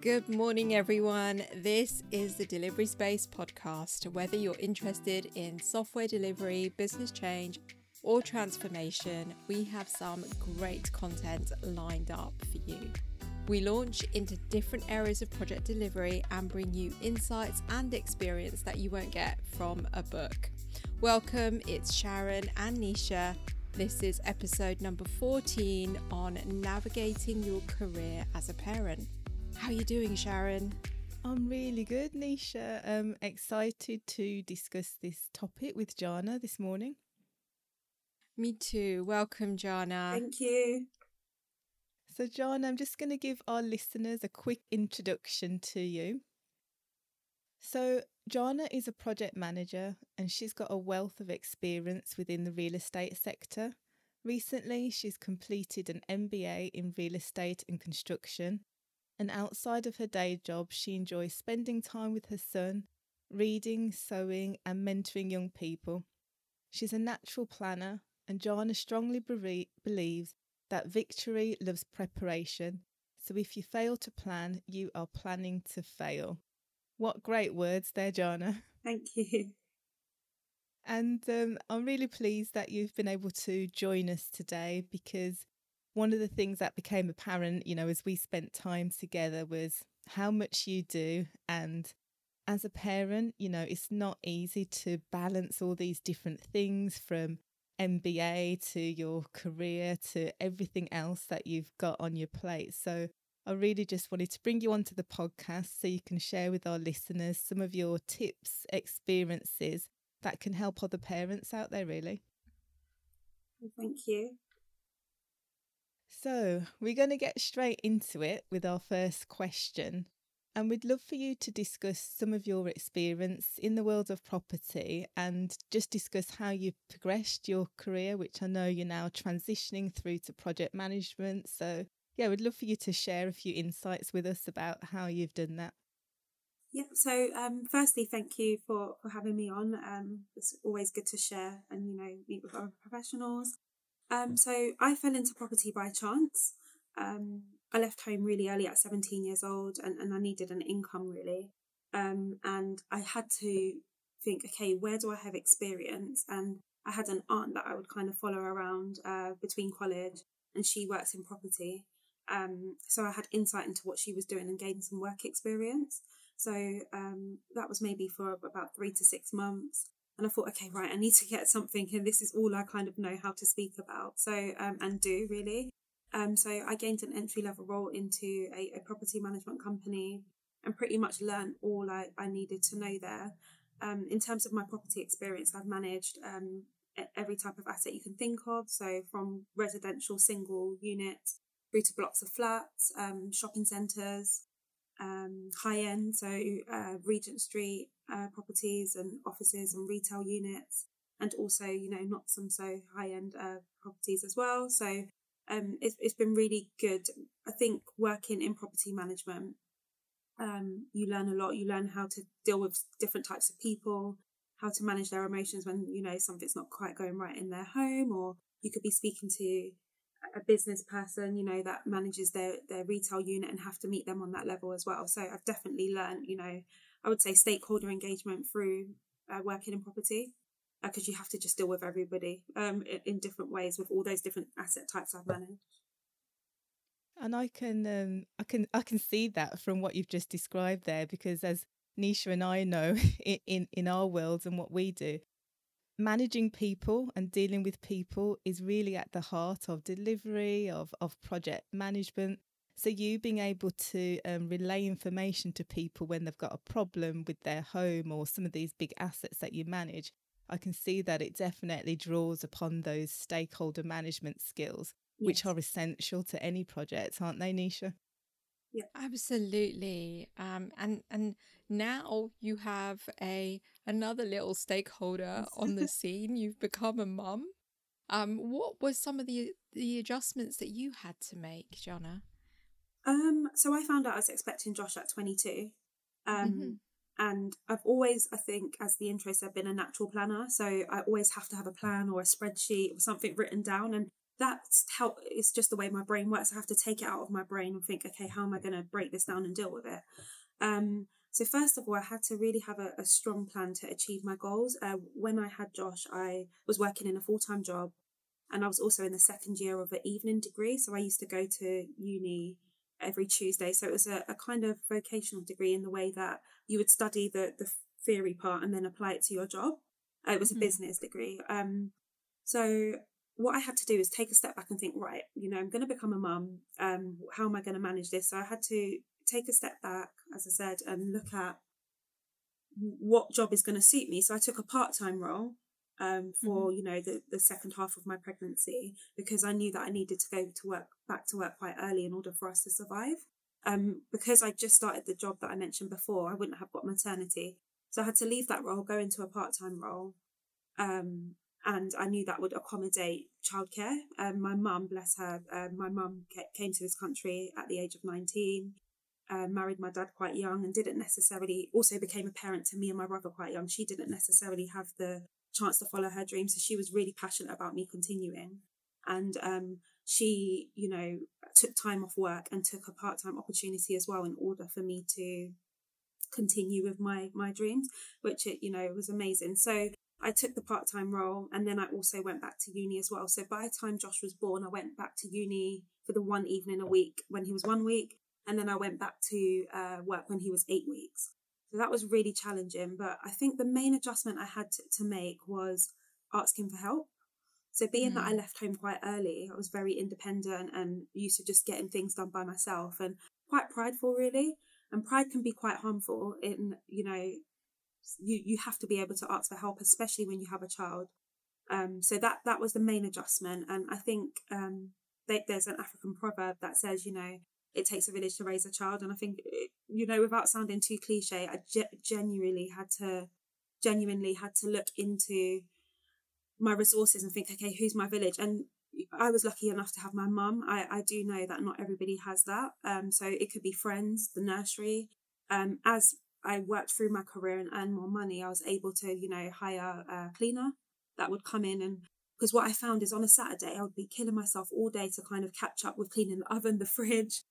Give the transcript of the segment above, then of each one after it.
Good morning, everyone. This is the Delivery Space podcast. Whether you're interested in software delivery, business change, or transformation, we have some great content lined up for you. We launch into different areas of project delivery and bring you insights and experience that you won't get from a book. Welcome, it's Sharon and Nisha. This is episode number 14 on navigating your career as a parent. How are you doing, Sharon? I'm really good, Nisha. I'm excited to discuss this topic with Jana this morning. Me too. Welcome, Jana. Thank you. So, Jana, I'm just going to give our listeners a quick introduction to you. So, Jana is a project manager and she's got a wealth of experience within the real estate sector. Recently, she's completed an MBA in real estate and construction and outside of her day job, she enjoys spending time with her son, reading, sewing, and mentoring young people. She's a natural planner, and Jana strongly be- believes that victory loves preparation. So if you fail to plan, you are planning to fail. What great words there, Jana. Thank you. And um, I'm really pleased that you've been able to join us today because one of the things that became apparent, you know, as we spent time together was how much you do. And as a parent, you know, it's not easy to balance all these different things from MBA to your career to everything else that you've got on your plate. So I really just wanted to bring you onto the podcast so you can share with our listeners some of your tips, experiences that can help other parents out there, really. Thank you. So, we're going to get straight into it with our first question. And we'd love for you to discuss some of your experience in the world of property and just discuss how you've progressed your career, which I know you're now transitioning through to project management. So, yeah, we'd love for you to share a few insights with us about how you've done that. Yeah, so um, firstly, thank you for, for having me on. Um, it's always good to share and, you know, meet with other professionals. Um, so I fell into property by chance. Um, I left home really early at 17 years old and, and I needed an income really. Um, and I had to think, okay, where do I have experience? And I had an aunt that I would kind of follow around uh, between college and she works in property. Um, so I had insight into what she was doing and gained some work experience. So um, that was maybe for about three to six months and I thought, okay, right, I need to get something, and this is all I kind of know how to speak about. So um, and do really. Um, so I gained an entry level role into a, a, property management company and pretty much learned all I, I needed to know there. Um, in terms of my property experience, I've managed um, every type of asset you can think of. So from residential single units through to blocks of flats, um, shopping centres, um, high end, so uh, Regent Street uh, properties and offices and retail units, and also you know not some so high end uh, properties as well. So um, it's it's been really good. I think working in property management, um, you learn a lot. You learn how to deal with different types of people, how to manage their emotions when you know something's not quite going right in their home, or you could be speaking to a business person, you know, that manages their their retail unit and have to meet them on that level as well. So I've definitely learned, you know, I would say stakeholder engagement through uh, working in property because uh, you have to just deal with everybody um, in, in, different ways with all those different asset types I've managed. And I can um, I can I can see that from what you've just described there because as Nisha and I know in, in, in our worlds and what we do, managing people and dealing with people is really at the heart of delivery of, of project management so you being able to um, relay information to people when they've got a problem with their home or some of these big assets that you manage i can see that it definitely draws upon those stakeholder management skills yes. which are essential to any project aren't they nisha yeah, absolutely. Um, and and now you have a another little stakeholder on the scene. You've become a mum. Um, what were some of the the adjustments that you had to make, Jana? Um, so I found out I was expecting Josh at twenty two. Um, mm-hmm. and I've always, I think, as the intro said, been a natural planner. So I always have to have a plan or a spreadsheet or something written down. And that's how it's just the way my brain works. I have to take it out of my brain and think, okay, how am I going to break this down and deal with it? Um, so first of all, I had to really have a, a strong plan to achieve my goals. Uh, when I had Josh, I was working in a full time job, and I was also in the second year of an evening degree. So I used to go to uni every Tuesday. So it was a, a kind of vocational degree in the way that you would study the the theory part and then apply it to your job. Uh, it was a mm-hmm. business degree. Um, so what I had to do is take a step back and think, right, you know, I'm going to become a mum. Um, how am I going to manage this? So I had to take a step back, as I said, and look at what job is going to suit me. So I took a part time role um, for mm-hmm. you know the the second half of my pregnancy because I knew that I needed to go to work back to work quite early in order for us to survive. Um, because I just started the job that I mentioned before, I wouldn't have got maternity, so I had to leave that role, go into a part time role, um, and I knew that would accommodate childcare. Um, my mum, bless her, uh, my mum came to this country at the age of nineteen uh, married my dad quite young and didn't necessarily also became a parent to me and my brother quite young. She didn't necessarily have the chance to follow her dreams, so she was really passionate about me continuing. And um, she, you know, took time off work and took a part time opportunity as well in order for me to continue with my my dreams, which it you know was amazing. So I took the part time role and then I also went back to uni as well. So by the time Josh was born, I went back to uni for the one evening a week when he was one week and then I went back to uh, work when he was eight weeks. So that was really challenging. But I think the main adjustment I had to, to make was asking for help. So being mm. that I mm. left home quite early, I was very independent and used to just getting things done by myself and quite prideful really. And pride can be quite harmful in, you know, you, you have to be able to ask for help, especially when you have a child. Um, so that, that was the main adjustment. And I think, um, they, there's an African proverb that says, you know, it takes a village to raise a child. And I think, you know, without sounding too cliche, I ge- genuinely had to, genuinely had to look into my resources and think, okay, who's my village? And I was lucky enough to have my mum. I, I do know that not everybody has that. Um, so it could be friends, the nursery. Um, as I worked through my career and earned more money, I was able to, you know, hire a cleaner that would come in and because what I found is on a Saturday I would be killing myself all day to kind of catch up with cleaning the oven, the fridge,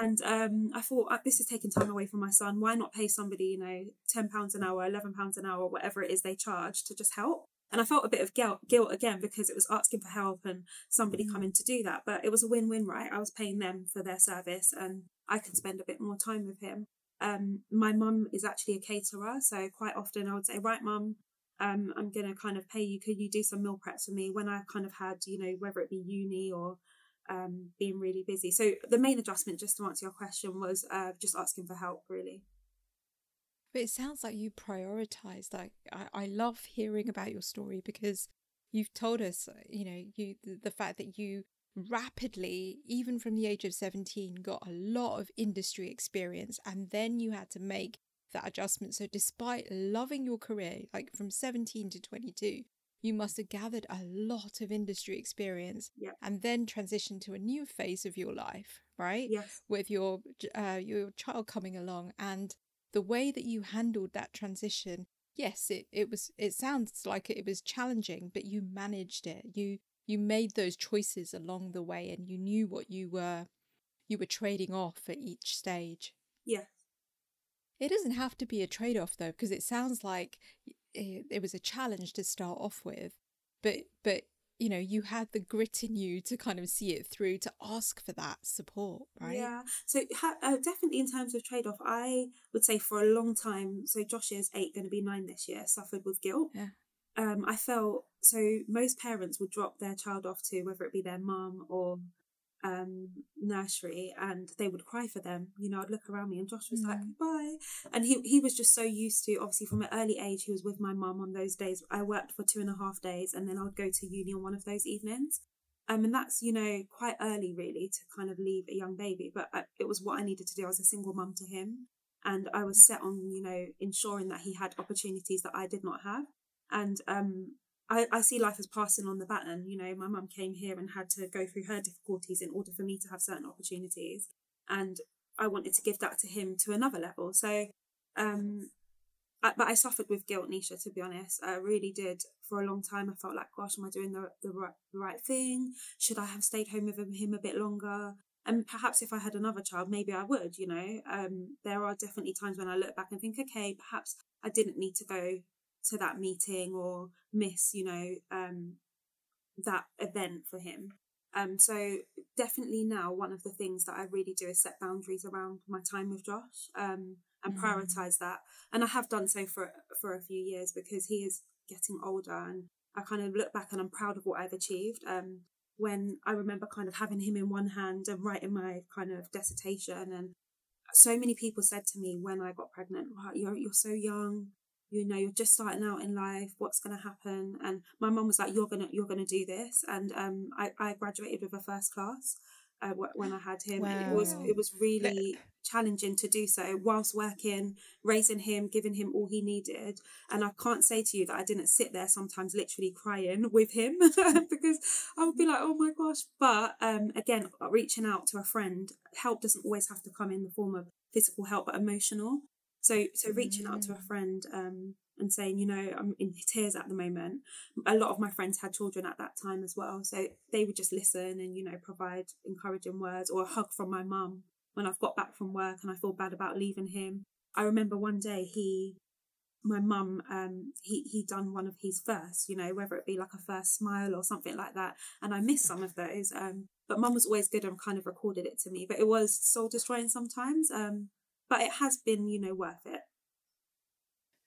and um, I thought uh, this is taking time away from my son. Why not pay somebody, you know, ten pounds an hour, eleven pounds an hour, whatever it is they charge to just help? And I felt a bit of guilt, guilt again because it was asking for help and somebody mm. coming to do that. But it was a win-win, right? I was paying them for their service, and I could spend a bit more time with him. Um, my mum is actually a caterer, so quite often I would say, "Right, mum, um, I'm going to kind of pay you. Could you do some meal preps for me?" When I kind of had, you know, whether it be uni or um, being really busy. So the main adjustment, just to answer your question, was uh, just asking for help, really. But it sounds like you prioritized. Like I, I love hearing about your story because you've told us, you know, you the, the fact that you rapidly, even from the age of 17, got a lot of industry experience and then you had to make that adjustment. So, despite loving your career, like from 17 to 22, you must have gathered a lot of industry experience yep. and then transition to a new phase of your life, right? Yes. With your uh, your child coming along and the way that you handled that transition. Yes, it, it was it sounds like it was challenging, but you managed it. You you made those choices along the way and you knew what you were you were trading off at each stage. Yes. It doesn't have to be a trade off though, because it sounds like it, it was a challenge to start off with, but but you know you had the grit in you to kind of see it through to ask for that support right? Yeah. So uh, definitely in terms of trade-off i would say for a long time so josh is eight going to be nine this year suffered with guilt. Yeah. Um i felt so most parents would drop their child off to whether it be their mum or um, nursery and they would cry for them. You know, I'd look around me and Josh was mm. like, bye. And he, he was just so used to, obviously, from an early age, he was with my mum on those days. I worked for two and a half days and then I would go to uni on one of those evenings. Um, and that's, you know, quite early really to kind of leave a young baby. But I, it was what I needed to do. I was a single mum to him. And I was set on, you know, ensuring that he had opportunities that I did not have. And um, I, I see life as passing on the baton. You know, my mum came here and had to go through her difficulties in order for me to have certain opportunities. And I wanted to give that to him to another level. So um, I, but I suffered with guilt, Nisha. To be honest, I really did. For a long time, I felt like, gosh, am I doing the the right, the right thing? Should I have stayed home with him a bit longer? And perhaps if I had another child, maybe I would. You know, um, there are definitely times when I look back and think, okay, perhaps I didn't need to go to that meeting or miss, you know, um, that event for him. Um, so definitely now one of the things that I really do is set boundaries around my time with Josh um, and mm. prioritize that. And I have done so for for a few years because he is getting older and I kind of look back and I'm proud of what I've achieved. Um, when I remember kind of having him in one hand and writing my kind of dissertation and so many people said to me when I got pregnant, you're you're so young, you know you're just starting out in life what's going to happen? And my mum was like you're going to you're going to do this. And um I, I graduated with a first class uh, when I had him. Wow. and it was it was really challenging to do so whilst working raising him giving him all he needed. And I can't say to you that I didn't sit there sometimes literally crying with him because I would be like oh my gosh. But um again reaching out to a friend help doesn't always have to come in the form of physical help but emotional so so reaching out to a mm. friend um, and saying, you know, I'm in tears at the moment. A lot of my friends had children at that time as well, so they would just listen and you know provide encouraging words or a hug from my mum when I've got back from work and I feel bad about leaving him. I remember one day he my mum um he he done one of his first you know whether it be like a first smile or something like that and i missed some of those um but mum was always good and kind of recorded it to me but it was soul destroying sometimes um but it has been, you know, worth it.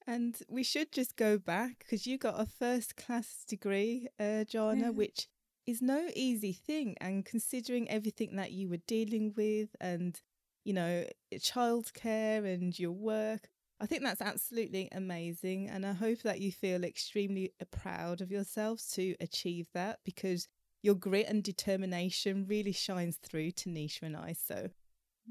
And we should just go back because you got a first class degree, uh, Jana, yeah. which is no easy thing. And considering everything that you were dealing with and, you know, childcare and your work, I think that's absolutely amazing. And I hope that you feel extremely uh, proud of yourselves to achieve that because your grit and determination really shines through to Nisha and I. So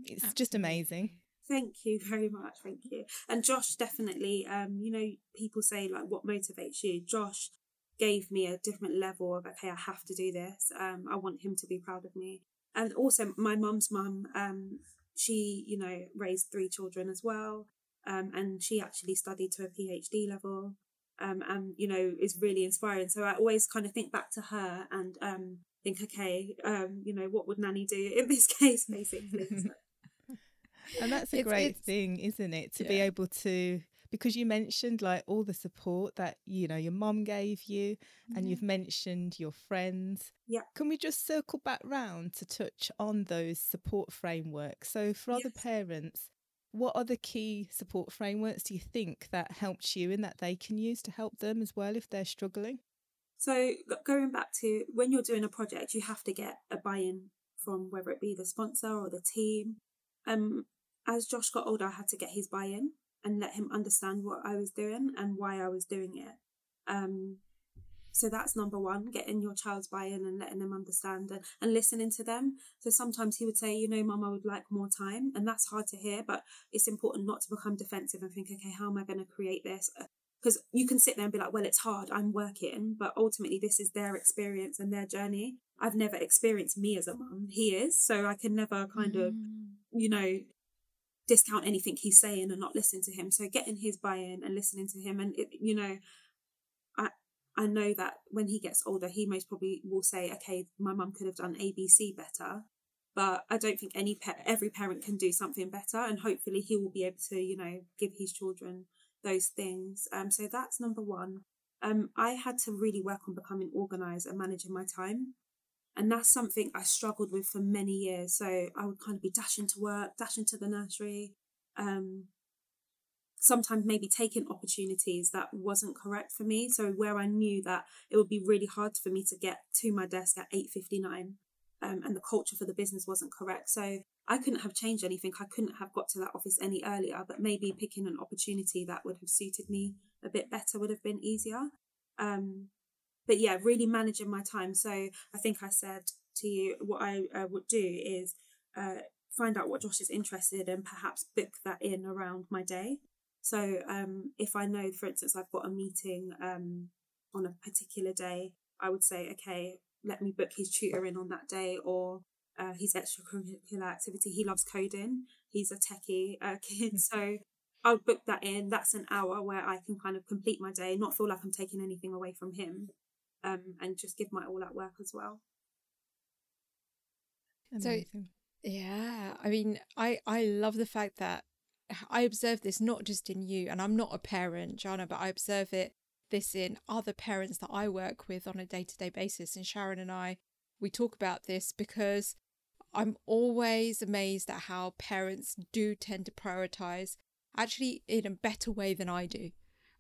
it's absolutely. just amazing. Thank you very much. Thank you. And Josh definitely, um, you know, people say like what motivates you. Josh gave me a different level of okay, I have to do this. Um, I want him to be proud of me. And also my mum's mum, um, she, you know, raised three children as well. Um, and she actually studied to a PhD level. Um, and you know, is really inspiring. So I always kind of think back to her and um think, okay, um, you know, what would Nanny do in this case, basically. So and that's a it's, great it's, thing, isn't it? To yeah. be able to because you mentioned like all the support that you know your mom gave you and you've mentioned your friends yeah can we just circle back round to touch on those support frameworks so for yes. other parents what are the key support frameworks do you think that helped you and that they can use to help them as well if they're struggling so going back to when you're doing a project you have to get a buy-in from whether it be the sponsor or the team um as Josh got older, I had to get his buy in and let him understand what I was doing and why I was doing it. Um, so that's number one, getting your child's buy in and letting them understand and, and listening to them. So sometimes he would say, you know, mum, I would like more time. And that's hard to hear, but it's important not to become defensive and think, okay, how am I going to create this? Because you can sit there and be like, well, it's hard, I'm working, but ultimately this is their experience and their journey. I've never experienced me as a mum. He is. So I can never kind mm. of, you know, discount anything he's saying and not listen to him. So getting his buy-in and listening to him, and it, you know, I I know that when he gets older, he most probably will say, "Okay, my mum could have done A, B, C better." But I don't think any pa- every parent can do something better, and hopefully he will be able to, you know, give his children those things. Um, so that's number one. Um, I had to really work on becoming organized and managing my time. And that's something I struggled with for many years. So I would kind of be dashing to work, dashing to the nursery, um, sometimes maybe taking opportunities that wasn't correct for me. So where I knew that it would be really hard for me to get to my desk at 8.59 um, and the culture for the business wasn't correct. So I couldn't have changed anything. I couldn't have got to that office any earlier, but maybe picking an opportunity that would have suited me a bit better would have been easier. Um, but yeah, really managing my time. So I think I said to you, what I uh, would do is uh, find out what Josh is interested in, perhaps book that in around my day. So um, if I know, for instance, I've got a meeting um, on a particular day, I would say, okay, let me book his tutor in on that day or uh, his extracurricular activity. He loves coding. He's a techie uh, kid, so I'll book that in. That's an hour where I can kind of complete my day, not feel like I'm taking anything away from him, um, and just give my all at work as well. Amazing. So, yeah, I mean, I I love the fact that I observe this not just in you, and I'm not a parent, Jana, but I observe it this in other parents that I work with on a day to day basis. And Sharon and I, we talk about this because I'm always amazed at how parents do tend to prioritize actually in a better way than I do.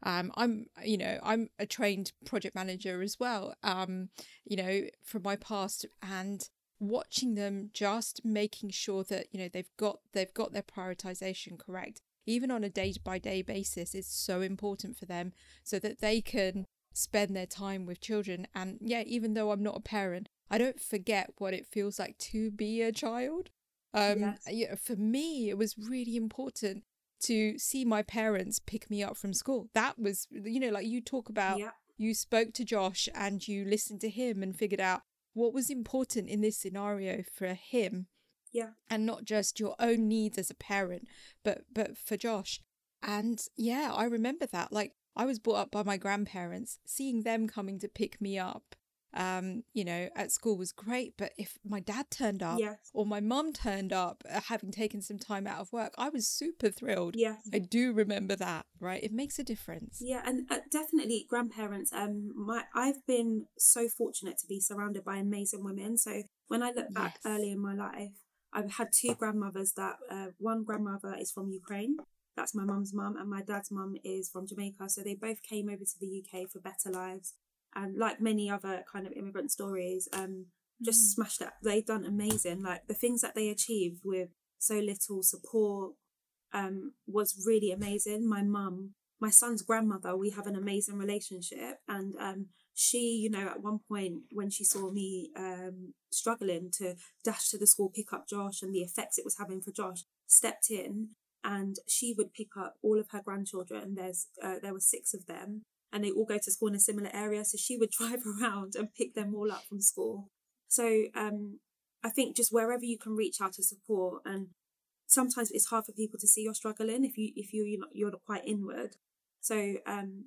Um, I'm, you know, I'm a trained project manager as well, um, you know, from my past and watching them just making sure that, you know, they've got, they've got their prioritization correct, even on a day by day basis is so important for them so that they can spend their time with children. And yeah, even though I'm not a parent, I don't forget what it feels like to be a child. Um, Yes. yeah, for me, it was really important to see my parents pick me up from school. That was, you know, like you talk about, Yeah. you spoke to Josh and you listened to him and figured out what was important in this scenario for him Yeah. and not just your own needs as a parent but but for Josh and yeah I remember that like I was brought up by my grandparents seeing them coming to pick me up um you know at school was great but if my dad turned up Yes. or my mum turned up uh, having taken some time out of work I was super thrilled Yes. I do remember that right it makes a difference Yeah, and uh, definitely grandparents. Um, my I've been so fortunate to be surrounded by amazing women. So when I look back Yes. early in my life, I've had two grandmothers. That uh, one grandmother is from Ukraine. That's my mum's mum, and my dad's mum is from Jamaica. So they both came over to the UK for better lives, and like many other kind of immigrant stories, um, just smashed it. They've done amazing. Like the things that they achieved with so little support, um, was really amazing. My mum, my son's grandmother, we have an amazing relationship, and um, she, you know, at one point when she saw me um struggling to dash to the school, pick up Josh, and the effects it was having for Josh, stepped in, and she would pick up all of her grandchildren. There's uh, there were six of them, and they all go to school in a similar area, so she would drive around and pick them all up from school. So um, I think just wherever you can reach out to support and sometimes it's hard for people to see you're struggling if you if you you're not, you're not quite inward. So um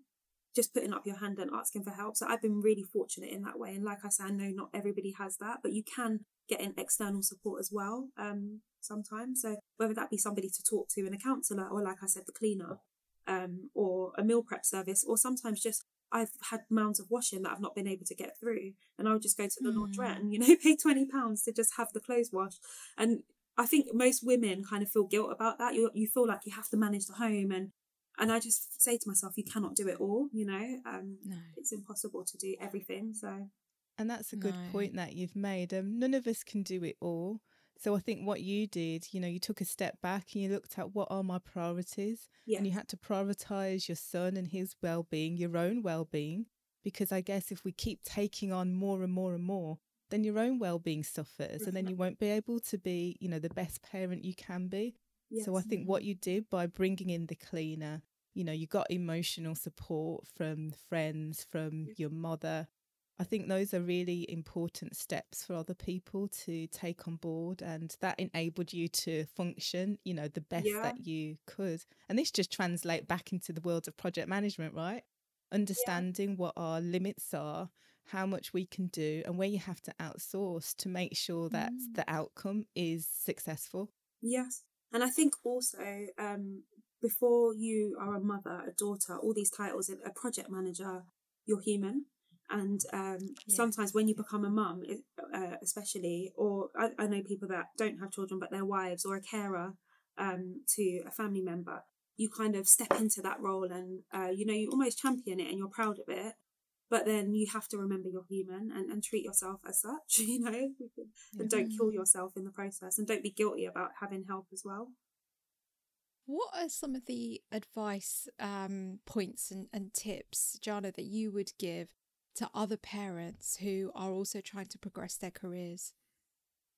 just putting up your hand and asking for help. So i've been really fortunate in that way and like i said i know not everybody has that but you can get an external support as well um sometimes. So whether that be somebody to talk to and a counselor or like i said the cleaner um or a meal prep service or sometimes just I've had mounds of washing that I've not been able to get through, and I'll just go to the Mm. laundrette and you know pay twenty pounds to just have the clothes washed. And I think most women kind of feel guilt about that. You you feel like you have to manage the home, and and I just say to myself, you cannot do it all. You know, um, no it's impossible to do everything. So And that's a good No. point that you've made. Um, none of us can do it all. So I think what you did, you know, you took a step back and you looked at what are my priorities yeah, and you had to prioritize your son and his well-being, your own well-being, because I guess if we keep taking on more and more and more, then your own well-being suffers and then you won't be able to be, you know, the best parent you can be. So I think what you did by bringing in the cleaner, you know, you got emotional support from friends, from your mother. I think those are really important steps for other people to take on board, and that enabled you to function, you know, the best Yeah. that you could. And this just translate back into the world of project management, right? Understanding what our limits are, how much we can do, and where you have to outsource to make sure that Mm. the outcome is successful. Yes. And I think also, um, before you are a mother, a daughter, all these titles, a project manager, you're human. And um, Yeah. sometimes when you become a mum, uh, especially, or I, I know people that don't have children but they're wives or a carer um, to a family member, you kind of step into that role and, uh, you know, you almost champion it and you're proud of it. But then you have to remember you're human and, and treat yourself as such, you know, and don't kill yourself in the process and don't be guilty about having help as well. What are some of the advice um, points and, and tips, Jana, that you would give to other parents who are also trying to progress their careers?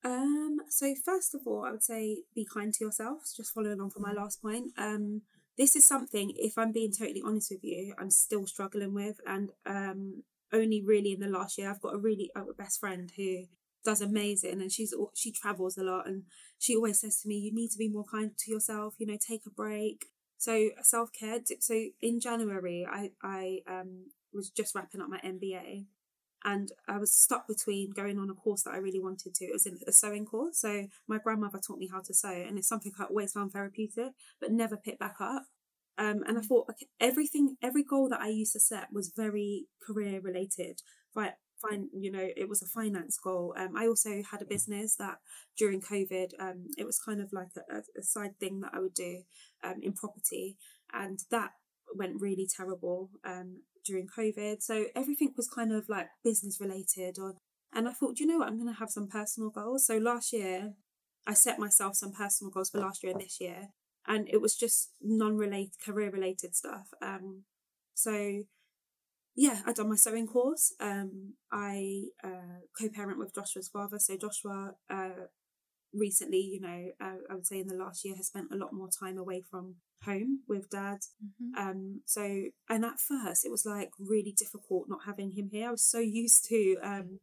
Um, so first of all, I would say be kind to yourself. Just following on from my last point. Um, this is something, if I'm being totally honest with you, I'm still struggling with, and um, only really in the last year, I've got a really a best friend who does amazing, and she's she travels a lot, and she always says to me, "You need to be more kind to yourself. You know, take a break." So self care. So in January, I I um was just wrapping up my MBA, and I was stuck between going on a course that I really wanted to. It was in a sewing course. So my grandmother taught me how to sew, and it's something I always found therapeutic, but never picked back up. Um, and I thought okay, everything, every goal that I used to set was very career related. Right, fine, you know, it was a finance goal. Um, I also had a business that during COVID, um, it was kind of like a, a side thing that I would do um, in property, and that went really terrible um during COVID. So everything was kind of like business related or and I thought, you know what, I'm gonna have some personal goals. So last year I set myself some personal goals for last year and this year. And it was just non related career related stuff. Um so yeah, I done my sewing course. Um I uh co parent with Joshua's father. So Joshua uh recently, you know, uh, I would say in the last year has spent a lot more time away from home with dad. Mm-hmm. Um, so, and at first it was like really difficult not having him here. I was so used to, um,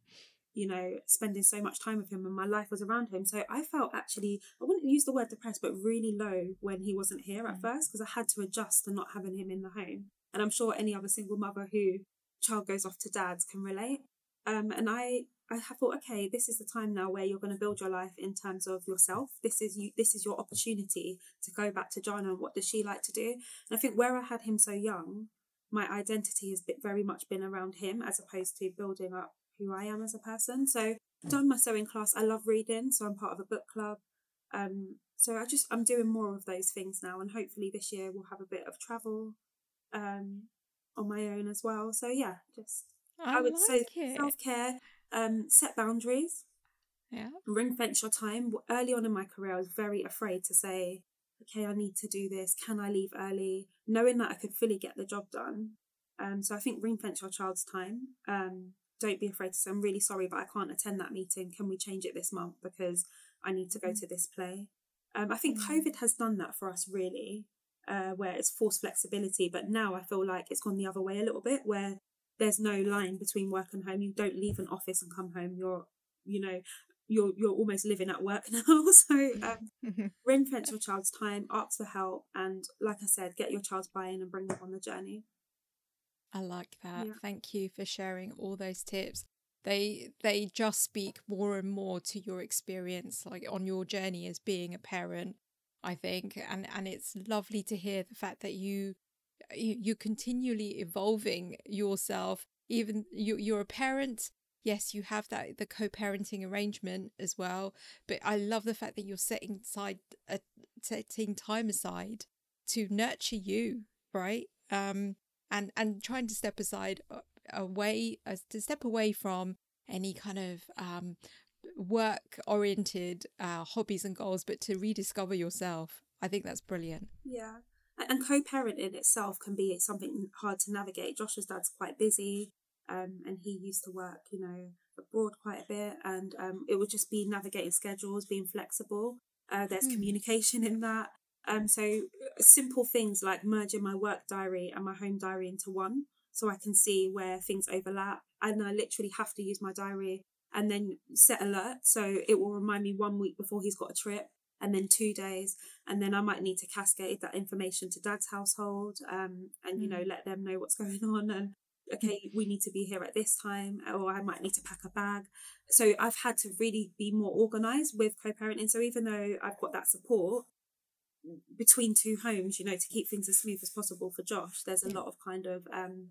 you know, spending so much time with him and my life was around him. So I felt actually, I wouldn't use the word depressed, but really low when he wasn't here at mm-hmm. first because I had to adjust to not having him in the home. And I'm sure any other single mother who child goes off to dad's can relate. Um, and I I thought, okay, this is the time now where you're going to build your life in terms of yourself. This is you. This is your opportunity to go back to Jana and what does she like to do. And I think where I had him so young, my identity has very much been around him as opposed to building up who I am as a person. So done my sewing class. I love reading, so I'm part of a book club. Um, so I just I'm doing more of those things now, and hopefully this year we'll have a bit of travel, um, on my own as well. So yeah, just I, I would like say self care um, set boundaries. Yeah. Ring fence your time. Early on in my career, I was very afraid to say, okay, I need to do this. Can I leave early? Knowing that I could fully get the job done. Um, so I think ring fence your child's time. Um, don't be afraid to say, I'm really sorry, but I can't attend that meeting. Can we change it this month because I need to go mm. to this play? Um, I think mm. COVID has done that for us really, uh, where it's forced flexibility. But now I feel like it's gone the other way a little bit, where there's no line between work and home. You don't leave an office and come home. You're, you know, you're you're almost living at work now. so um, ring fence your child's time, ask for help, and like I said, get your child's buy-in and bring them on the journey. I like that. Yeah. Thank you for sharing all those tips. They they just speak more and more to your experience, like on your journey as being a parent. I think, and and it's lovely to hear the fact that you you're continually evolving yourself even you, you're a parent. Yes you have that the co-parenting arrangement as well but i love the fact that you're setting aside uh, setting time aside to nurture you right? Um and and trying to step aside uh, away uh, to step away from any kind of um work oriented uh hobbies and goals but to rediscover yourself. I think that's brilliant. Yeah and co-parenting itself can be something hard to navigate. Josh's dad's quite busy, um, and he used to work, you know, abroad quite a bit, and um, it would just be navigating schedules, being flexible. Uh, there's mm. communication in that. Um, so uh, simple things like merging my work diary and my home diary into one, so I can see where things overlap, and I literally have to use my diary and then set alert so it will remind me one week before he's got a trip and then two days and then i might need to cascade that information to dad's household um, and you know mm. let them know what's going on and okay we need to be here at this time or i might need to pack a bag. So i've had to really be more organized with co-parenting. So even though i've got that support between two homes you know to keep things as smooth as possible for josh there's a lot of kind of um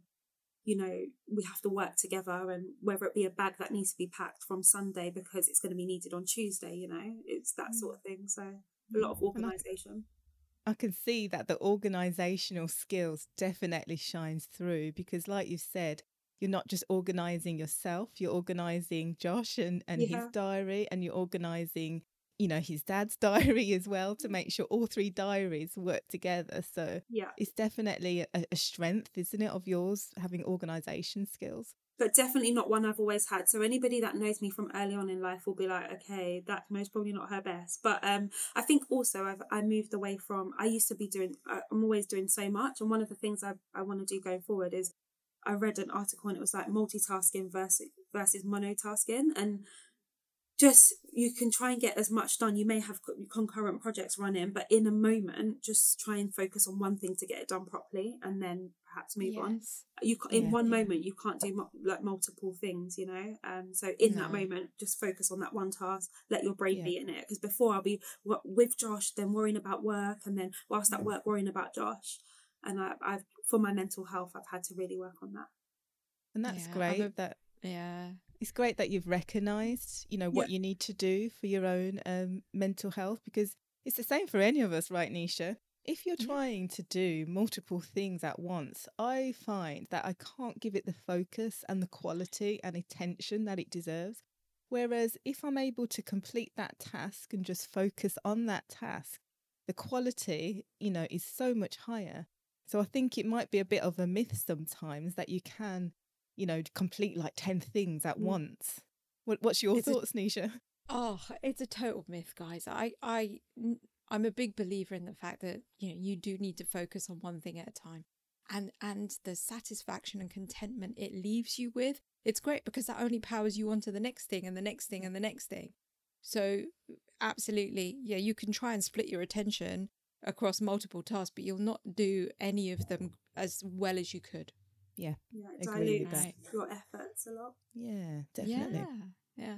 you know, we have to work together and whether it be a bag that needs to be packed from Sunday because it's going to be needed on Tuesday, you know, it's that mm. sort of thing. So a mm. lot of organisation. I can see that the organisational skills definitely shines through because like you said, you're not just organising yourself, you're organising Josh and, and yeah. his diary and you're organising you know his dad's diary as well to make sure all three diaries work together so yeah it's definitely a, a strength isn't it of yours having organization skills but definitely not one I've always had. So anybody that knows me from early on in life will be like, okay, that's most probably not her best. But um, I think also I've I moved away from. I used to be doing. I'm always doing so much, and one of the things I I want to do going forward is I read an article and it was like multitasking versus versus monotasking, and just you can try and get as much done. You may have concurrent projects running, but in a moment, just try and focus on one thing to get it done properly, and then perhaps move yes. on. You in yeah, one yeah. moment you can't do mo- like multiple things, you know. Um, so in no. that moment, just focus on that one task. Let your brain yeah. be in it. Because before I'll be w- with Josh, then worrying about work, and then whilst at work worrying about Josh. And I, I've for my mental health, I've had to really work on that. And that's great. that yeah it's great that you've recognized you know what you need to do for your own um, mental health because it's the same for any of us right nisha? If you're trying to do multiple things at once i find that i can't give it the focus and the quality and attention that it deserves. Whereas if i'm able to complete that task and just focus on that task the quality you know is so much higher. So i think it might be a bit of a myth sometimes that you can you know, complete like 10 things at mm. once. What, what's your it's thoughts, a, Nisha? Oh, it's a total myth, guys. I, I, I'm a big believer in the fact that, you know, you do need to focus on one thing at a time. And, and the satisfaction and contentment it leaves you with, it's great because that only powers you on to the next thing and the next thing and the next thing. So, absolutely, yeah, you can try and split your attention across multiple tasks, but you'll not do any of them as well as you could. Yeah. Yeah, it dilutes your efforts a lot. Yeah, definitely. Yeah. Yeah.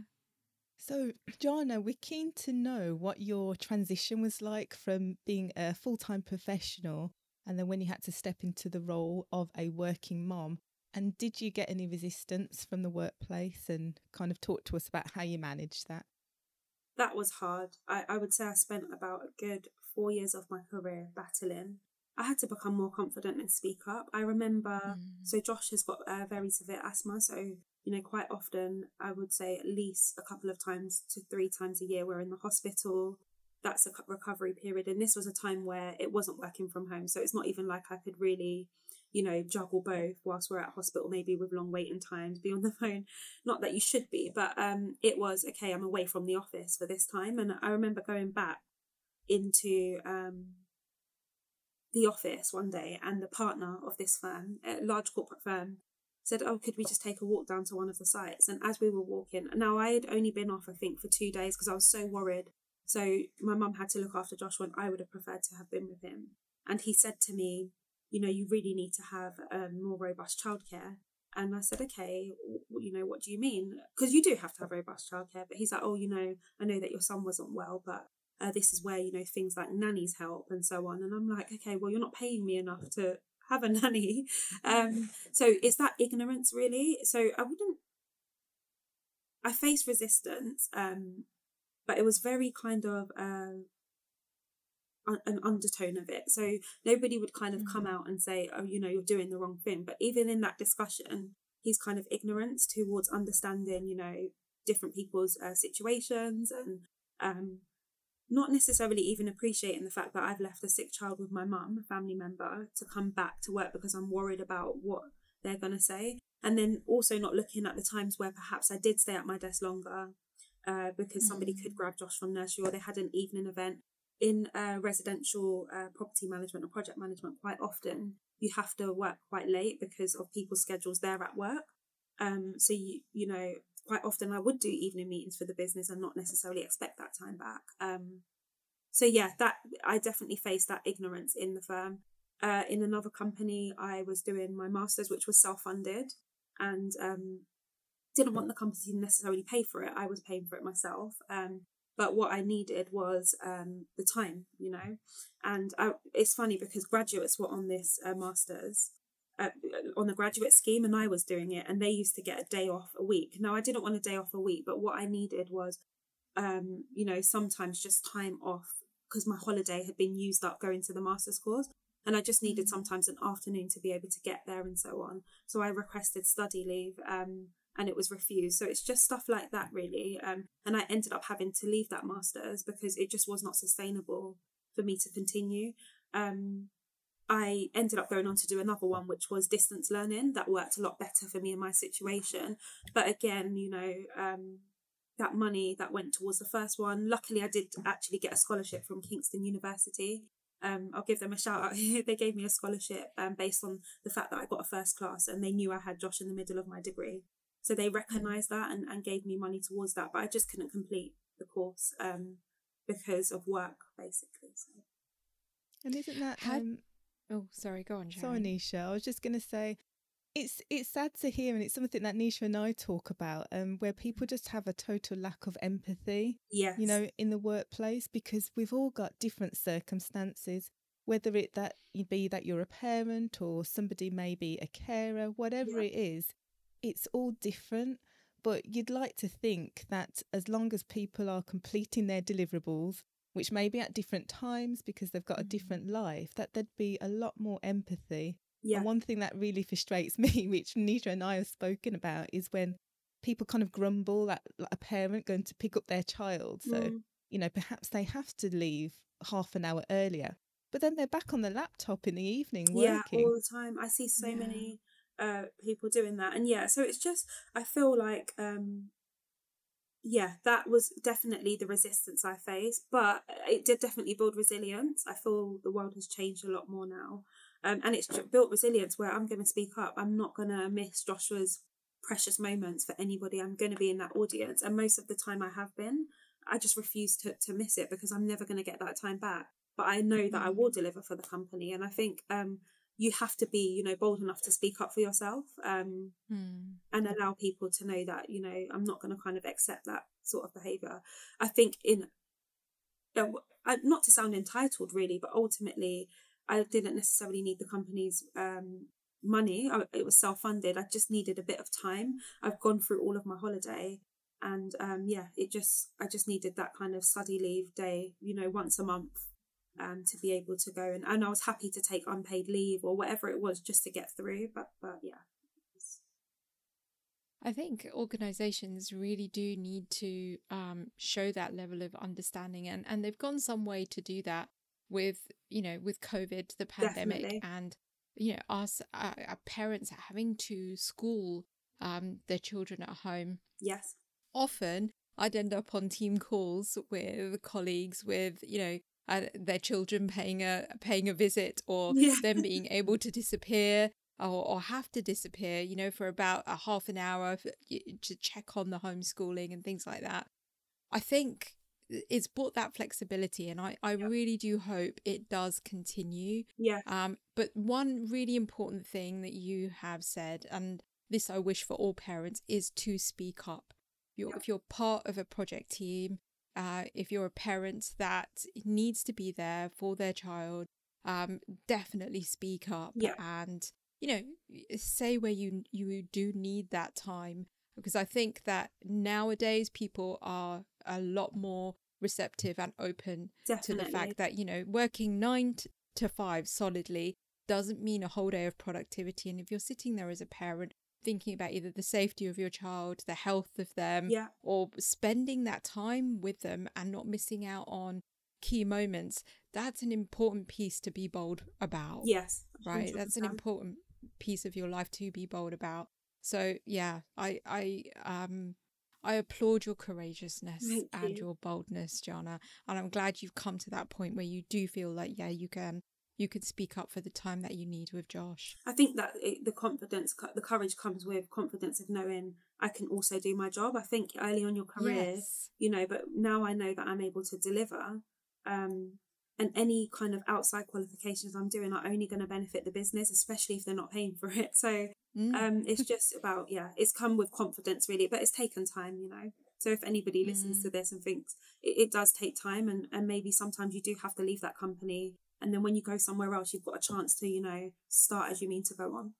So, Jana, we're keen to know what your transition was like from being a full time professional and then when you had to step into the role of a working mom. And did you get any resistance from the workplace and kind of talk to us about how you managed that? That was hard. I, I would say I spent about a good four years of my career battling I had to become more confident and speak up. I remember, mm. so Josh has got uh, very severe asthma, so you know, quite often I would say at least a couple of times to three times a year we're in the hospital. That's a recovery period, and this was a time where it wasn't working from home, so it's not even like I could really, you know, juggle both whilst we're at hospital, maybe with long waiting times, be on the phone. Not that you should be, but um, it was okay. I'm away from the office for this time, and I remember going back into um the office one day and the partner of this firm, a large corporate firm, said, Oh, could we just take a walk down to one of the sites? And as we were walking, now I had only been off, I think, for two days because I was so worried. So my mum had to look after Josh and I would have preferred to have been with him. And he said to me, You know, you really need to have um, more robust childcare. And I said, okay, you know, what do you mean? Because you do have to have robust childcare. But he's like, oh, you know, I know that your son wasn't well, but uh, this is where you know things like nannies help and so on. And i'm like okay well you're not paying me enough to have a nanny. Um so is that ignorance really. So i wouldn't i faced resistance um but it was very kind of uh, an undertone of it. So nobody would kind of come mm. out and say oh you know you're doing the wrong thing. But even in that discussion he's kind of ignorance towards understanding you know different people's uh, situations and um not necessarily even appreciating the fact that I've left a sick child with my mum, a family member, to come back to work because I'm worried about what they're going to say. And then also not looking at the times where perhaps I did stay at my desk longer uh, because somebody could mm. grab Josh from nursery or they had an evening event. In uh, residential uh, property management or project management, quite often you have to work quite late because of people's schedules there at work. Um, so you you know quite often I would do evening meetings for the business and not necessarily expect that time back. Um, so yeah, that I definitely faced that ignorance in the firm. Uh, in another company, I was doing my masters, which was self-funded, and um, didn't want the company to necessarily pay for it. I was paying for it myself. Um, but what I needed was um, the time, you know. And I, it's funny because graduates were on this uh, masters, uh, on the graduate scheme and I was doing it and they used to get a day off a week. Now I didn't want a day off a week, but what I needed was um, you know, sometimes just time off because my holiday had been used up going to the master's course and I just needed mm. sometimes an afternoon to be able to get there and so on. So I requested study leave um, and it was refused. So it's just stuff like that really. Um, and I ended up having to leave that master's because it just was not sustainable for me to continue. Um, I ended up going on to do another one, which was distance learning. That worked a lot better for me in my situation. But again, you know, um, that money that went towards the first one. Luckily, I did actually get a scholarship from Kingston University. Um, I'll give them a shout out. they gave me a scholarship um, based on the fact that I got a first class and they knew I had Josh in the middle of my degree. So they recognised that and, and gave me money towards that, but I just couldn't complete the course um, because of work, basically. So. And isn't that Had- um, Oh, sorry, go on, sorry, Sharon. Nisha? I was just going to say, it's it's sad to hear, and it's something that Nisha and I talk about, um, where people just have a total lack of empathy. Yes. you know, in the workplace because we've all got different circumstances, whether it that be that you're a parent or somebody may be a carer, whatever Yeah. it is, it's all different. But you'd like to think that as long as people are completing their deliverables, which may be at different times because they've got a Mhm. different life, that there'd be a lot more empathy. yeah. And one thing that really frustrates me, which Nisha and I have spoken about, is when people kind of grumble at like, a parent going to pick up their child. So, Mm. you know, perhaps they have to leave half an hour earlier, but then they're back on the laptop in the evening working. yeah all the time i see so Yeah. many uh people doing that and yeah so it's just i feel like um yeah that was definitely the resistance i faced but it did definitely build resilience. I feel the world has changed a lot more now. Um, and it's built resilience where i'm going to speak up. I'm not going to miss joshua's precious moments for anybody. I'm going to be in that audience. And most of the time i have been. I just refuse to, to miss it because i'm never going to get that time back. But i know that i will deliver for the company. And i think um, you have to be you know bold enough to speak up for yourself um, Hmm. and allow people to know that you know i'm not going to kind of accept that sort of behavior. I think in uh, uh, not to sound entitled really but ultimately i didn't necessarily need the company's um, money. I, it was self-funded. I just needed a bit of time. I've gone through all of my holiday and um, yeah it just i just needed that kind of study leave day you know once a month um, to be able to go and, and i was happy to take unpaid leave or whatever it was just to get through but but yeah I think organizations really do need to um, show that level of understanding, and, and they've gone some way to do that with, you know, with COVID, the pandemic, Definitely. and, you know, us, uh, our parents having to school um, their children at home. yes Often I'd end up on team calls with colleagues with, you know, uh, their children paying a paying a visit or Yeah. them being able to disappear or, or have to disappear, you know, for about a half an hour to check on the homeschooling and things like that. I think it's brought that flexibility, and I, I really do hope it does continue. yeah Um, but one really important thing that you have said, and this I wish for all parents, is to speak up. You're. If you're part of a project team, uh, if you're a parent that needs to be there for their child, um, definitely speak up Yeah. and you know say where you you do need that time. Because I think that nowadays people are a lot more receptive and open to the fact that you know working nine to five solidly doesn't mean a whole day of productivity. And if you're sitting there as a parent thinking about either the safety of your child the health of them yeah. or spending that time with them and not missing out on key moments that's an important piece to be bold about yes right? That's an important piece of your life to be bold about. So yeah i i um i applaud your courageousness Thank and you. your boldness jana and i'm glad you've come to that point where you do feel like yeah you can you can speak up for the time that you need with josh I think that it, the confidence, the courage comes with confidence of knowing I can also do my job. I think early on your career, yes you know, but now I know that I'm able to deliver. Um, and any kind of outside qualifications I'm doing are only going to benefit the business, especially if they're not paying for it. So Mm. um, it's just about yeah, it's come with confidence really, but it's taken time, you know. So if anybody listens Mm. to this and thinks it, it does take time, and and maybe sometimes you do have to leave that company, and then when you go somewhere else, you've got a chance to you know start as you mean to go on.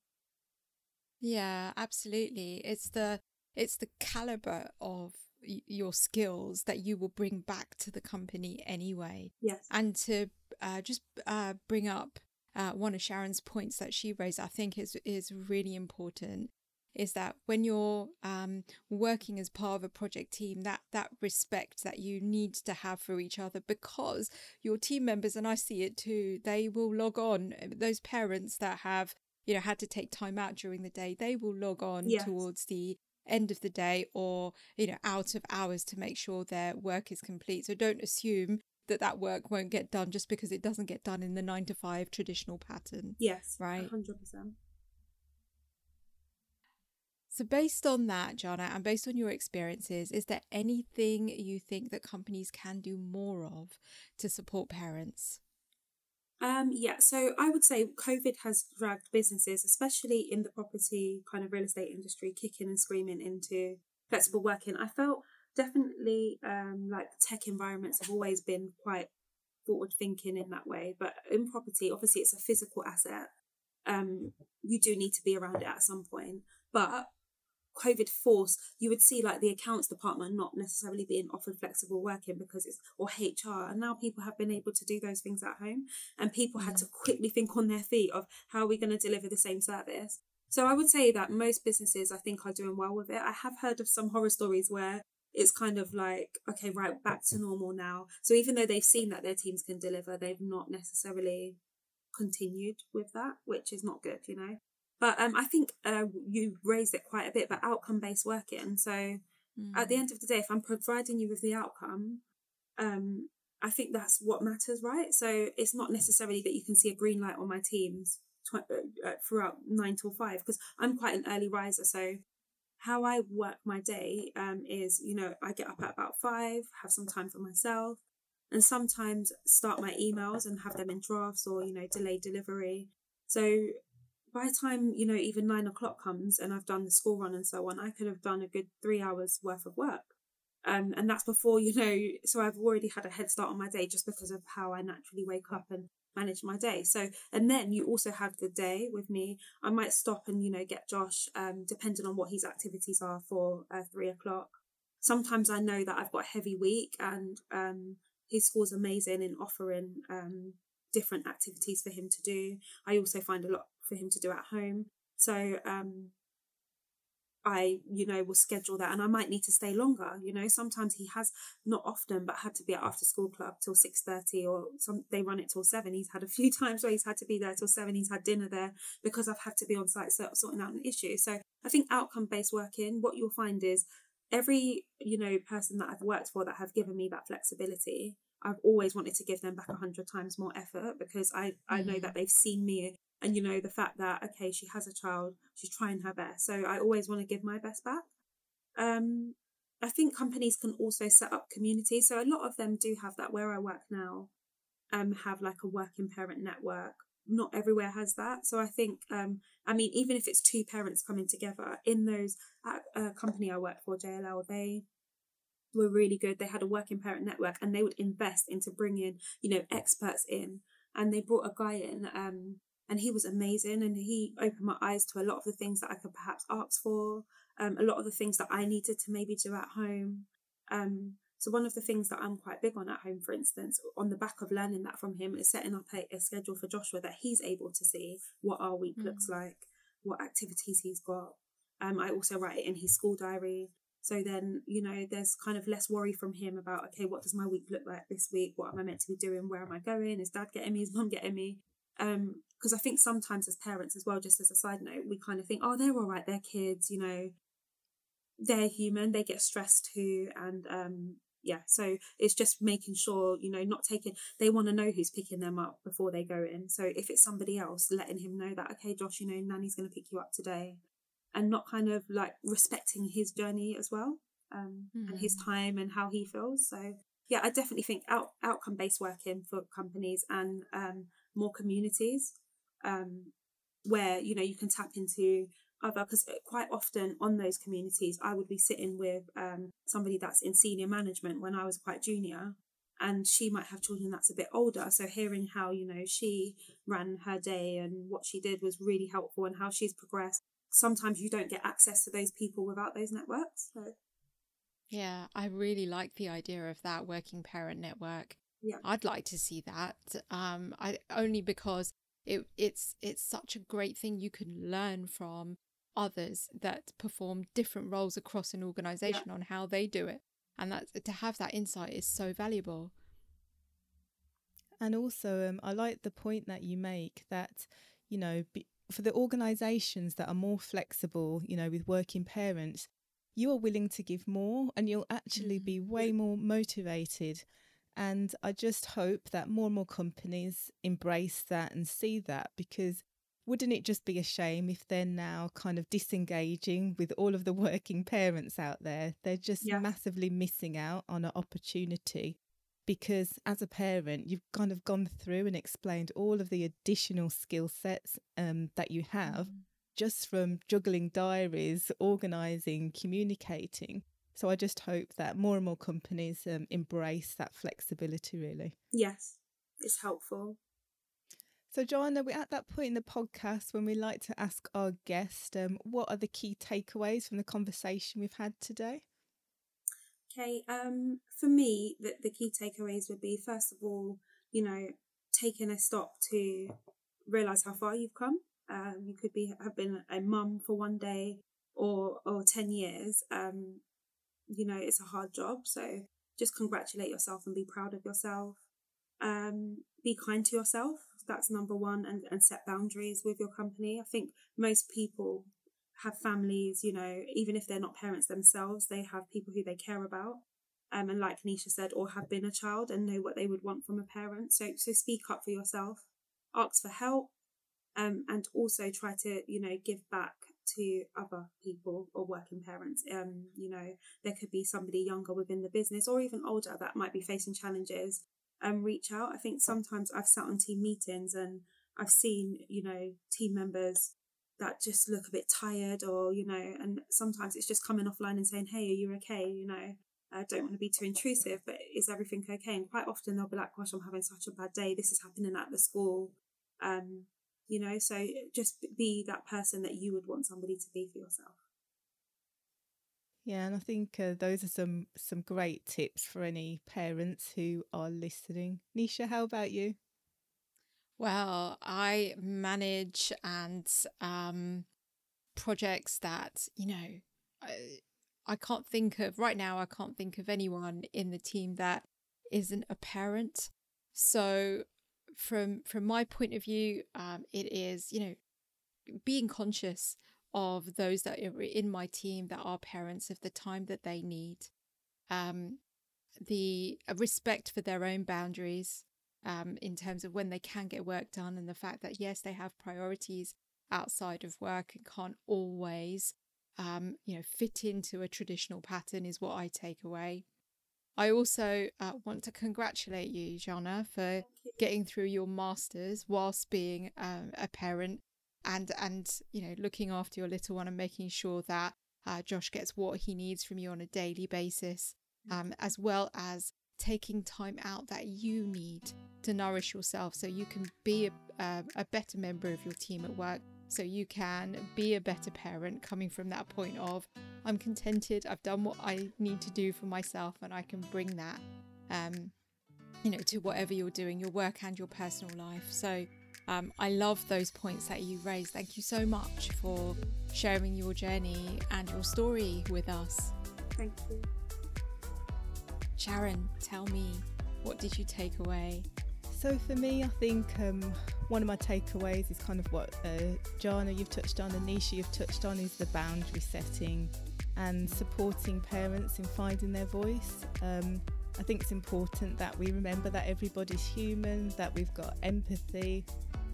Yeah, absolutely. It's the it's the caliber of y- your skills that you will bring back to the company anyway. Yes. And to uh, just uh, bring up uh, one of Sharon's points that she raised, I think is is really important. Is that when you're um, working as part of a project team, that that respect that you need to have for each other, because your team members, and I see it too, they will log on. Those parents that have you know had to take time out during the day, they will log on Yes. towards the end of the day or you know out of hours to make sure their work is complete. So don't assume that that work won't get done just because it doesn't get done in the nine to five traditional pattern. Yes. Right. Hundred percent. So, based on that, Jana, and based on your experiences, is there anything you think that companies can do more of to support parents? Um, yeah, so I would say COVID has dragged businesses, especially in the property kind of real estate industry, kicking and screaming into flexible working. I felt definitely um, like tech environments have always been quite forward thinking in that way, but in property, obviously, it's a physical asset. Um, you do need to be around it at some point, but COVID force, you would see like the accounts department not necessarily being offered flexible working because it's or HR, and now people have been able to do those things at home, and people had to quickly think on their feet of how are we going to deliver the same service. So I would say that most businesses I think are doing well with it. I have heard of some horror stories where it's kind of like okay right back to normal now so even though they've seen that their teams can deliver they've not necessarily continued with that which is not good you know but um, I think uh, you raised it quite a bit about outcome based working. So mm. at the mm. end of the day, if I'm providing you with the outcome, um, I think that's what matters, right? So it's not necessarily that you can see a green light on my teams tw- uh, uh, throughout nine till five, because I'm quite an early riser. So how I work my day um, is, you know, I get up at about five, have some time for myself, and sometimes start my emails and have them in drafts or, you know, delayed delivery. So by the time you know even nine o'clock comes and I've done the school run and so on, I could have done a good three hours worth of work. Um, and that's before you know. So I've already had a head start on my day just because of how I naturally wake up and manage my day. So and then you also have the day with me. I might stop and you know get Josh, um, depending on what his activities are for uh, three o'clock. Sometimes I know that I've got a heavy week and um, his school's amazing in offering um, different activities for him to do. I also find a lot for him to do at home. So um, I, you know, will schedule that and I might need to stay longer. You know, sometimes he has not often, but had to be at after school club till six thirty or some they run it till seven. He's had a few times where he's had to be there till seven. He's had dinner there because I've had to be on site so, sorting out an issue. So I think outcome based working, what you'll find is every, you know, person that I've worked for that have given me that flexibility, I've always wanted to give them back a hundred times more effort because I, I know mm-hmm. that they've seen me and you know the fact that okay she has a child she's trying her best. So i always want to give my best back. Um i think companies can also set up communities. So a lot of them do have that where i work now um have like a working parent network. Not everywhere has that. So i think um i mean even if it's two parents coming together in those at a company i worked for jll they were really good. They had a working parent network and they would invest into bringing you know experts in. And they brought a guy in um and he was amazing and he opened my eyes to a lot of the things that I could perhaps ask for, um, a lot of the things that I needed to maybe do at home. Um, so one of the things that I'm quite big on at home, for instance, on the back of learning that from him, is setting up a, a schedule for Joshua that he's able to see what our week mm. looks like, what activities he's got. Um, I also write it in his school diary. So then, you know, there's kind of less worry from him about, okay, what does my week look like this week? What am I meant to be doing? Where am I going? Is dad getting me? Is mum getting me? Um, because I think sometimes as parents as well, just as a side note, we kind of think, oh, they're all right, they're kids, you know, they're human, they get stressed too, and um, yeah, so it's just making sure, you know, not taking. They want to know who's picking them up before they go in. So if it's somebody else, letting him know that, okay, Josh, you know, Nanny's going to pick you up today, and not kind of like respecting his journey as well, um, mm. and his hmm. time and how he feels. So yeah, I definitely think out outcome based working for companies and um, more communities um, where you know you can tap into other because quite often on those communities I would be sitting with um, somebody that's in senior management when I was quite junior and she might have children that's a bit older. So hearing how you know she ran her day and what she did was really helpful and how she's progressed. Sometimes you don't get access to those people without those networks so yeah i really like the idea of that working parent network. Yeah. I'd like to see that um i only because it, it's it's such a great thing you can learn from others that perform different roles across an organization yeah. on how they do it and that to have that insight is so valuable. And also um, i like the point that you make that you know be, for the organizations that are more flexible you know with working parents you are willing to give more and you'll actually mm-hmm. be way more motivated and I just hope that more and more companies embrace that and see that because wouldn't it just be a shame if they're now kind of disengaging with all of the working parents out there? They're just yeah. massively missing out on an opportunity because as a parent, you've kind of gone through and explained all of the additional skill sets um, that you have mm. Just from juggling diaries, organising, communicating. So I just hope that more and more companies um, embrace that flexibility, really. Yes, it's helpful. So, Jana, we're at that point in the podcast when we like to ask our guest um, what are the key takeaways from the conversation we've had today? Okay, um, for me, the, the key takeaways would be first of all, you know, taking a stop to realize how far you've come. Um, you could be have been a mum for one day or or ten years. Um, you know, it's a hard job, so just congratulate yourself and be proud of yourself. Um, be kind to yourself. That's number one, and, and set boundaries with your company. I think most people have families, you know, even if they're not parents themselves, they have people who they care about. Um, and like Nisha said, or have been a child and know what they would want from a parent. So, so speak up for yourself, ask for help, um, and also try to, you know, give back to other people or working parents. Um, you know, there could be somebody younger within the business or even older that might be facing challenges. Um, reach out. I think sometimes I've sat on team meetings and I've seen, you know, team members that just look a bit tired or you know and sometimes it's just coming offline and saying hey are you okay you know I don't want to be too intrusive but is everything okay and quite often they'll be like gosh I'm having such a bad day this is happening at the school um you know so just be that person that you would want somebody to be for yourself. Yeah and i think uh, those are some some great tips for any parents who are listening. Nisha how about you? Well, I manage and um, projects that, you know, I, I can't think of right now, I can't think of anyone in the team that isn't a parent. So from from my point of view, um, it is, you know, being conscious of those that are in my team that are parents of the time that they need, um, the respect for their own boundaries, um, in terms of when they can get work done and the fact that, yes, they have priorities outside of work and can't always, um, you know, fit into a traditional pattern is what I take away. I also uh, want to congratulate you, Jana, for getting through your masters whilst being um, a parent and and you know looking after your little one and making sure that uh, Josh gets what he needs from you on a daily basis, um, as well as taking time out that you need to nourish yourself so you can be a, a, a, better member of your team at work so you can be a better parent coming from that point of i'm contented i've done what i need to do for myself and i can bring that um, you know to whatever you're doing your work and your personal life so um, i love those points that you raised thank you so much for sharing your journey and your story with us thank you Sharon, tell me, what did you take away? So for me, I think um, one of my takeaways is kind of what uh, Jana you've touched on, Anisha you've touched on, is the boundary setting and supporting parents in finding their voice. Um, I think it's important that we remember that everybody's human, that we've got empathy,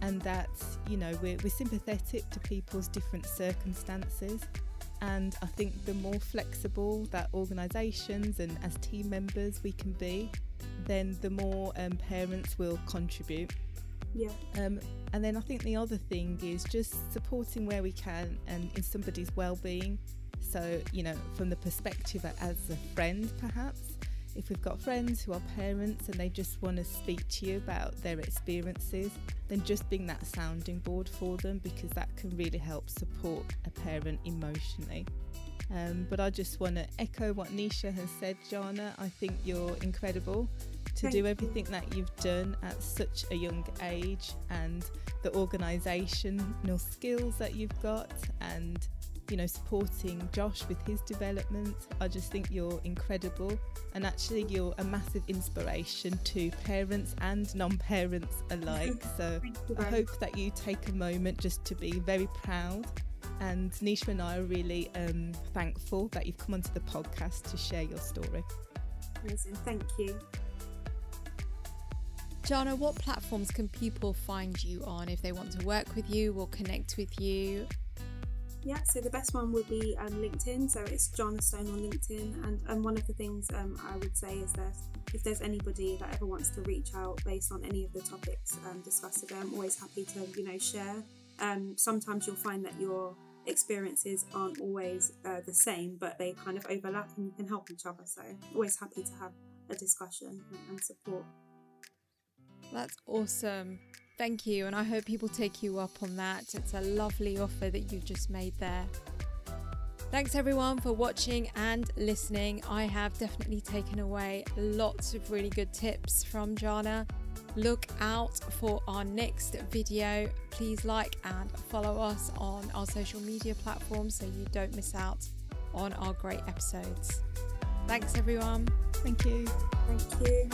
and that you know we're, we're sympathetic to people's different circumstances. And I think the more flexible that organisations and as team members we can be, then the more um, parents will contribute. Yeah. Um, and then I think the other thing is just supporting where we can and in somebody's well-being. So you know, from the perspective as a friend, perhaps, if we've got friends who are parents and they just want to speak to you about their experiences, then just being that sounding board for them because that can really help support a parent emotionally. Um, but I just want to echo what Nisha has said, Jana. I think you're incredible to Thank do everything you. that you've done at such a young age and the organisational skills that you've got and you know, supporting Josh with his development. I just think you're incredible. And actually, you're a massive inspiration to parents and non parents alike. So I hope that you take a moment just to be very proud. And Nisha and I are really um, thankful that you've come onto the podcast to share your story. Amazing. Thank you. Jana, what platforms can people find you on if they want to work with you or connect with you? Yeah, so the best one would be um, LinkedIn. So it's Jana Stone on LinkedIn. And, and one of the things um, I would say is that if there's anybody that ever wants to reach out based on any of the topics um, discussed today, I'm always happy to, you know, share. Um, sometimes you'll find that your experiences aren't always uh, the same, but they kind of overlap and you can help each other. So always happy to have a discussion and support. That's awesome. Thank you. And I hope people take you up on that. It's a lovely offer that you've just made there. Thanks everyone for watching and listening. I have definitely taken away lots of really good tips from Jana. Look out for our next video. Please like and follow us on our social media platforms so you don't miss out on our great episodes. Thanks everyone. Thank you. Thank you.